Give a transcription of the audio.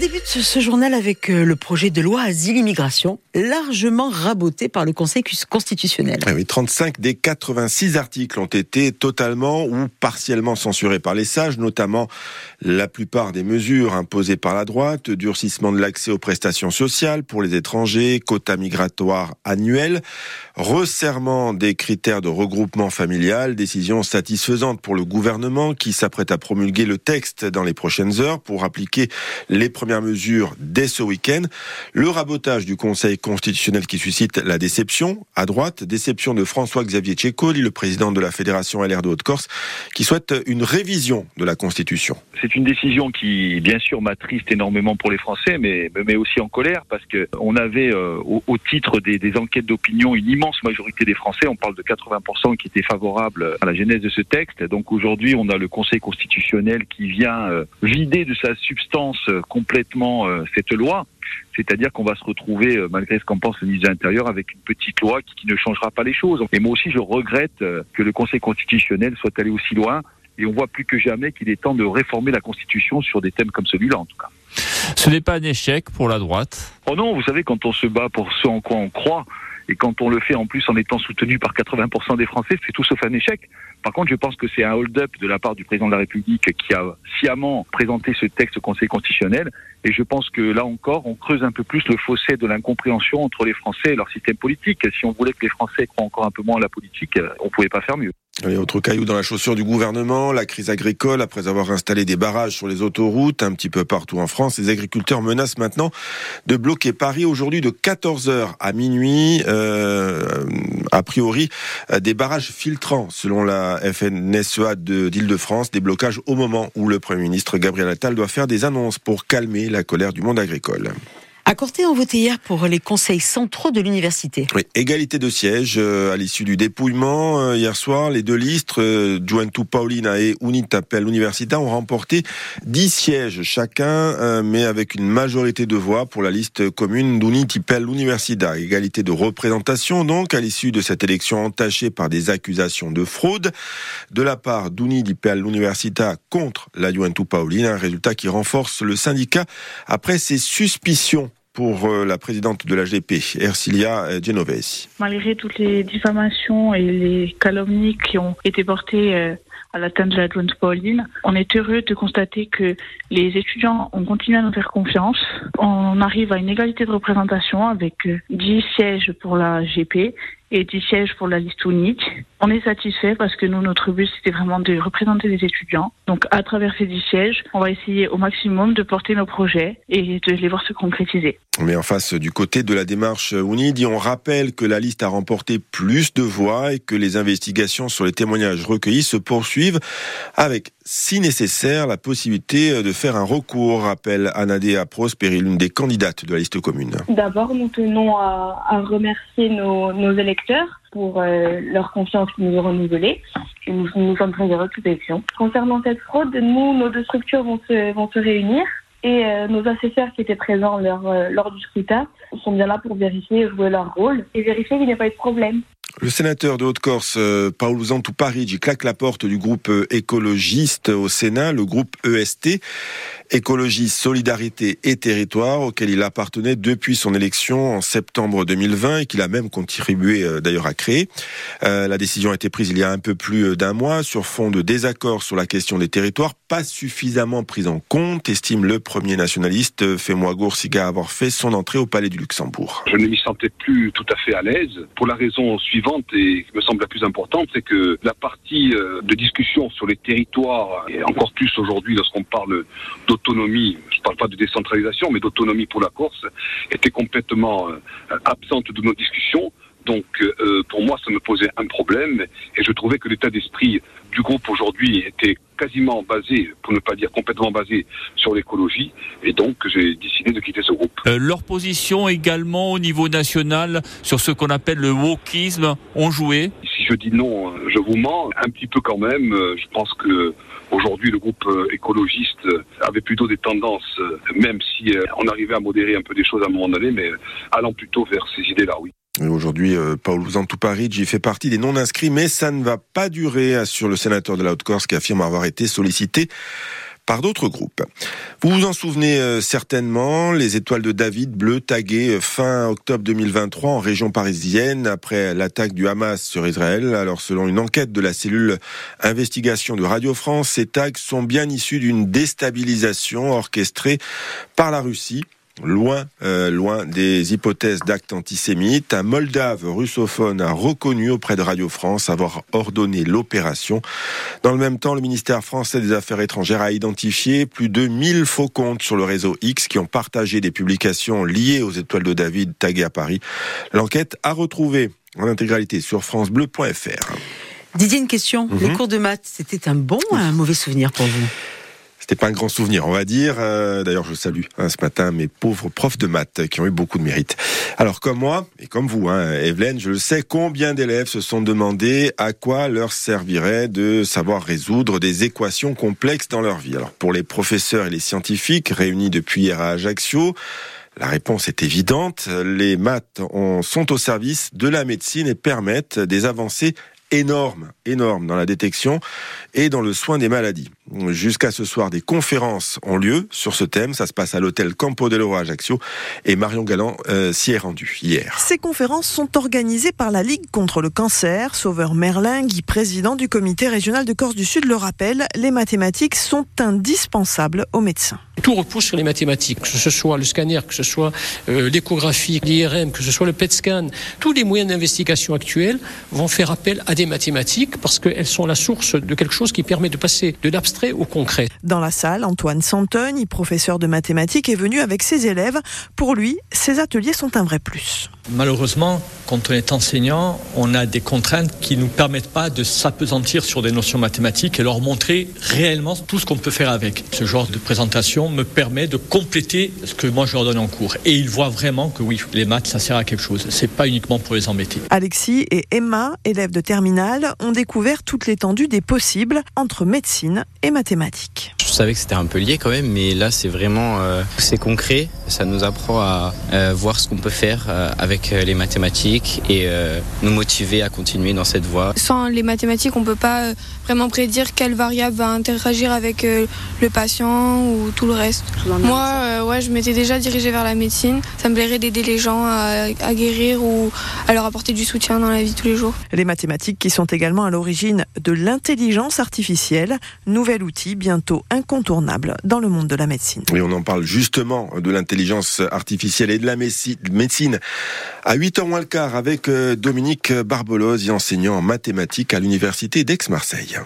débute ce journal avec euh, le projet de loi Asile-Immigration, largement raboté par le Conseil constitutionnel. Ah oui, 35 des 86 articles ont été totalement ou partiellement censurés par les sages, notamment la plupart des mesures imposées par la droite, durcissement de l'accès aux prestations sociales pour les étrangers, quotas migratoires annuels, resserrement des critères de regroupement familial, décision satisfaisante pour le gouvernement qui s'apprête à promulguer le texte dans les prochaines heures pour appliquer les premières mesures dès ce week-end. Le rabotage du Conseil constitutionnel qui suscite la déception à droite, déception de François-Xavier Tchécoli, le président de la Fédération LR de Haute-Corse, qui souhaite une révision de la Constitution. C'est une décision qui, bien sûr, m'attriste énormément pour les Français, mais me met aussi en colère parce que on avait, euh, au, titre des, enquêtes d'opinion, une immense majorité des Français, on parle de 80% qui étaient favorables à la genèse de ce texte. Donc aujourd'hui, on a le Conseil constitutionnel qui vient euh, vider de sa substance euh, complètement euh, cette loi. C'est-à-dire qu'on va se retrouver, euh, malgré ce qu'en pense le ministre de l'Intérieur, avec une petite loi qui, ne changera pas les choses. Et moi aussi, je regrette que le Conseil constitutionnel soit allé aussi loin. Et on voit plus que jamais qu'il est temps de réformer la Constitution sur des thèmes comme celui-là, en tout cas. Ce n'est pas un échec pour la droite Oh non, vous savez, quand on se bat pour ce en quoi on croit, et quand on le fait en plus en étant soutenu par 80% des Français, c'est tout sauf un échec. Par contre, je pense que c'est un hold-up de la part du président de la République qui a sciemment présenté ce texte au Conseil constitutionnel. Et je pense que là encore, on creuse un peu plus le fossé de l'incompréhension entre les Français et leur système politique. Si on voulait que les Français croient encore un peu moins à la politique, on pouvait pas faire mieux. Et autre caillou dans la chaussure du gouvernement, la crise agricole, après avoir installé des barrages sur les autoroutes un petit peu partout en France, les agriculteurs menacent maintenant de bloquer Paris aujourd'hui de 14h à minuit, euh, a priori des barrages filtrants selon la FNSEA d'Île-de-France, des blocages au moment où le Premier ministre Gabriel Attal doit faire des annonces pour calmer la colère du monde agricole. À Corté, on voté hier pour les conseils centraux de l'université. Oui, égalité de sièges euh, à l'issue du dépouillement. Euh, hier soir, les deux listes, euh, Juventus Paulina et Unitapel Universita, ont remporté 10 sièges chacun, mais avec une majorité de voix pour la liste commune d'Unitipel Universita. Égalité de représentation, donc, à l'issue de cette élection entachée par des accusations de fraude de la part d'Unitipel Universita contre la Juventus Paulina, un résultat qui renforce le syndicat après ses suspicions pour euh, la présidente de la GP, Ercilia euh, Genovesi. Malgré toutes les diffamations et les calomnies qui ont été portées euh, à l'atteinte de la Jointe Pauline, on est heureux de constater que les étudiants ont continué à nous faire confiance. On arrive à une égalité de représentation avec 10 sièges pour la GP et 10 sièges pour la liste unique. On est satisfait parce que nous, notre but, c'était vraiment de représenter les étudiants. Donc, à travers ces 10 sièges, on va essayer au maximum de porter nos projets et de les voir se concrétiser. Mais en face du côté de la démarche UNID, on rappelle que la liste a remporté plus de voix et que les investigations sur les témoignages recueillis se poursuivent avec, si nécessaire, la possibilité de faire un recours, rappelle Anadea Prosperi, l'une des candidates de la liste commune. D'abord, nous tenons à, remercier nos, nos électeurs pour euh, leur confiance qu'ils nous ont renouvelée. Et nous, sommes très heureux de cette élection. Concernant cette fraude, nous, nos deux structures vont se, vont se réunir et euh, nos assesseurs qui étaient présents euh, lors du scrutin sont bien là pour vérifier jouer leur rôle et vérifier qu'il n'y a pas eu de problème. Le sénateur de Haute-Corse, Paul Zantou-Parigi, claque la porte du groupe écologiste au Sénat, le groupe EST. Écologie, Solidarité et Territoire, auquel il appartenait depuis son élection en septembre 2020 et qu'il a même contribué euh, d'ailleurs à créer. Euh, la décision a été prise il y a un peu plus d'un mois sur fond de désaccord sur la question des territoires, pas suffisamment prise en compte, estime le premier nationaliste Fémois Goursiga avoir fait son entrée au Palais du Luxembourg. Je ne m'y sentais plus tout à fait à l'aise pour la raison suivante et qui me semble la plus importante, c'est que la partie euh, de discussion sur les territoires, et encore plus aujourd'hui lorsqu'on parle d'autres d'autonomie, je ne parle pas de décentralisation, mais d'autonomie pour la Corse, était complètement euh, absente de nos discussions. Donc euh, pour moi, ça me posait un problème et je trouvais que l'état d'esprit du groupe aujourd'hui était quasiment basé, pour ne pas dire complètement basé, sur l'écologie. Et donc j'ai décidé de quitter ce groupe. Euh, leur position également au niveau national sur ce qu'on appelle le wokisme ont joué? Si je dis non, je vous mens un petit peu quand même. Je pense que Aujourd'hui, le groupe euh, écologiste euh, avait plutôt des tendances, euh, même si on arrivait à modérer un peu des choses à un moment donné, mais allant plutôt vers ces idées-là, oui. Aujourd'hui, Paul Zantuparigi fait partie des non-inscrits, mais ça ne va pas durer, assure le sénateur de la Haute-Corse qui affirme avoir été sollicité par d'autres groupes. Vous vous en souvenez euh, certainement, les étoiles de David bleues taguées euh, fin octobre 2023 en région parisienne après l'attaque du Hamas sur Israël. Alors selon une enquête de la cellule investigation de Radio France, ces tags sont bien issus d'une déstabilisation orchestrée par la Russie loin, euh, loin des hypothèses d'actes antisémites. Un Moldave russophone a reconnu auprès de Radio France avoir ordonné l'opération. Dans le même temps, le ministère français des Affaires étrangères a identifié plus de 1000 faux comptes sur le réseau X qui ont partagé des publications liées aux étoiles de David taguées à Paris. L'enquête a retrouvé en intégralité sur francebleu.fr. Didier, une question. Les mhm. cours de maths, c'était un bon ou un mauvais souvenir pour vous? C'était pas un grand souvenir, on va dire. Euh, d'ailleurs, je salue hein, ce matin mes pauvres profs de maths qui ont eu beaucoup de mérite. Alors, comme moi et comme vous, hein, Evelyne, je le sais, combien d'élèves se sont demandé à quoi leur servirait de savoir résoudre des équations complexes dans leur vie. Alors, pour les professeurs et les scientifiques réunis depuis hier à Ajaccio, la réponse est évidente. Les maths sont au service de la médecine et permettent des avancées énormes, énormes dans la détection et dans le soin des maladies. Jusqu'à ce soir, des conférences ont lieu sur ce thème. Ça se passe à l'hôtel Campo de à Ajaccio et Marion Galland euh, s'y est rendue hier. Ces conférences sont organisées par la Ligue contre le cancer. Sauveur Merlin, Guy, président du comité régional de Corse du Sud, le rappelle, les mathématiques sont indispensables aux médecins. Tout repose sur les mathématiques, que ce soit le scanner, que ce soit euh, l'échographie, l'IRM, que ce soit le PET scan. Tous les moyens d'investigation actuels vont faire appel à des mathématiques parce qu'elles sont la source de quelque chose qui permet de passer de l'abstrait au concret. Dans la salle, Antoine Santogne, professeur de mathématiques, est venu avec ses élèves. Pour lui, ces ateliers sont un vrai plus. Malheureusement, quand on est enseignant, on a des contraintes qui ne nous permettent pas de s'apesantir sur des notions mathématiques et leur montrer réellement tout ce qu'on peut faire avec. Ce genre de présentation me permet de compléter ce que moi je leur donne en cours. Et ils voient vraiment que oui, les maths, ça sert à quelque chose. C'est pas uniquement pour les embêter. Alexis et Emma, élèves de terminale, ont découvert toute l'étendue des possibles entre médecine et mathématiques. Je savais que c'était un peu lié quand même, mais là c'est vraiment euh, c'est concret. Ça nous apprend à euh, voir ce qu'on peut faire euh, avec les mathématiques et nous motiver à continuer dans cette voie. Sans les mathématiques, on peut pas vraiment prédire quelle variable va interagir avec le patient ou tout le reste. Moi, ouais, je m'étais déjà dirigée vers la médecine. Ça me plairait d'aider les gens à, à guérir ou à leur apporter du soutien dans la vie de tous les jours. Les mathématiques qui sont également à l'origine de l'intelligence artificielle, nouvel outil bientôt incontournable dans le monde de la médecine. Oui, on en parle justement de l'intelligence artificielle et de la médecine à 8h moins le quart avec euh, Dominique Barbolose, enseignant en mathématiques à l'université d'Aix-Marseille.